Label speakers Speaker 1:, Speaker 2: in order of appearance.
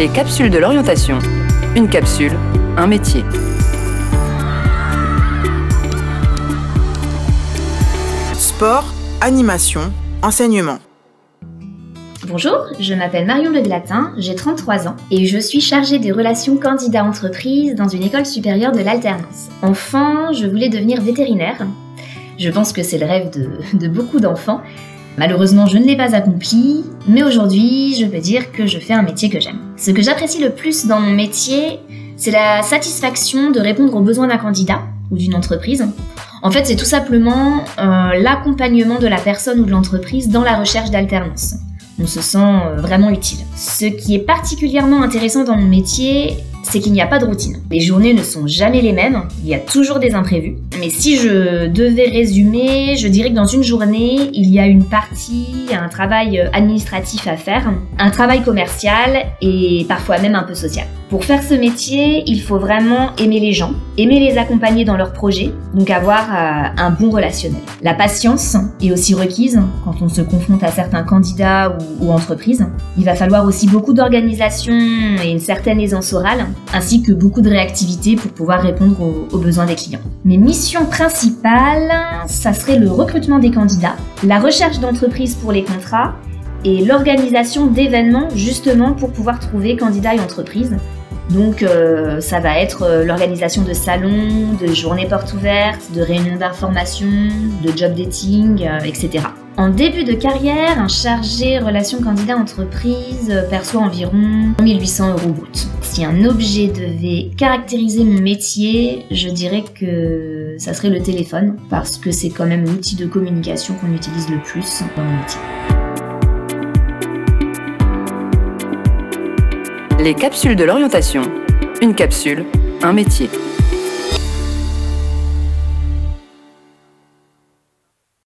Speaker 1: Les capsules de l'orientation. Une capsule, un métier.
Speaker 2: Sport, animation, enseignement.
Speaker 3: Bonjour, je m'appelle Marion Le Glatin, j'ai 33 ans et je suis chargée des relations candidats-entreprises dans une école supérieure de l'alternance. Enfant, je voulais devenir vétérinaire. Je pense que c'est le rêve de, de beaucoup d'enfants. Malheureusement, je ne l'ai pas accompli, mais aujourd'hui, je peux dire que je fais un métier que j'aime. Ce que j'apprécie le plus dans mon métier, c'est la satisfaction de répondre aux besoins d'un candidat ou d'une entreprise. En fait, c'est tout simplement euh, l'accompagnement de la personne ou de l'entreprise dans la recherche d'alternance. On se sent euh, vraiment utile. Ce qui est particulièrement intéressant dans mon métier, c'est qu'il n'y a pas de routine. Les journées ne sont jamais les mêmes, il y a toujours des imprévus. Mais si je devais résumer, je dirais que dans une journée, il y a une partie, un travail administratif à faire, un travail commercial et parfois même un peu social. Pour faire ce métier, il faut vraiment aimer les gens, aimer les accompagner dans leurs projets, donc avoir euh, un bon relationnel. La patience est aussi requise quand on se confronte à certains candidats ou entreprises. Il va falloir aussi beaucoup d'organisation et une certaine aisance orale, ainsi que beaucoup de réactivité pour pouvoir répondre aux, besoins des clients. Mes missions principales, ça serait le recrutement des candidats, la recherche d'entreprises pour les contrats et l'organisation d'événements justement pour pouvoir trouver candidats et entreprises. Donc euh, ça va être euh, l'organisation de salons, de journées portes ouvertes, de réunions d'information, de job dating, euh, etc. En début de carrière, un chargé relations candidat entreprise euh, perçoit environ 1800 euros brut. Si un objet devait caractériser mon métier, je dirais que ça serait le téléphone, parce que c'est quand même l'outil de communication qu'on utilise le plus dans mon métier.
Speaker 1: Les capsules de l'orientation. Une capsule, un métier.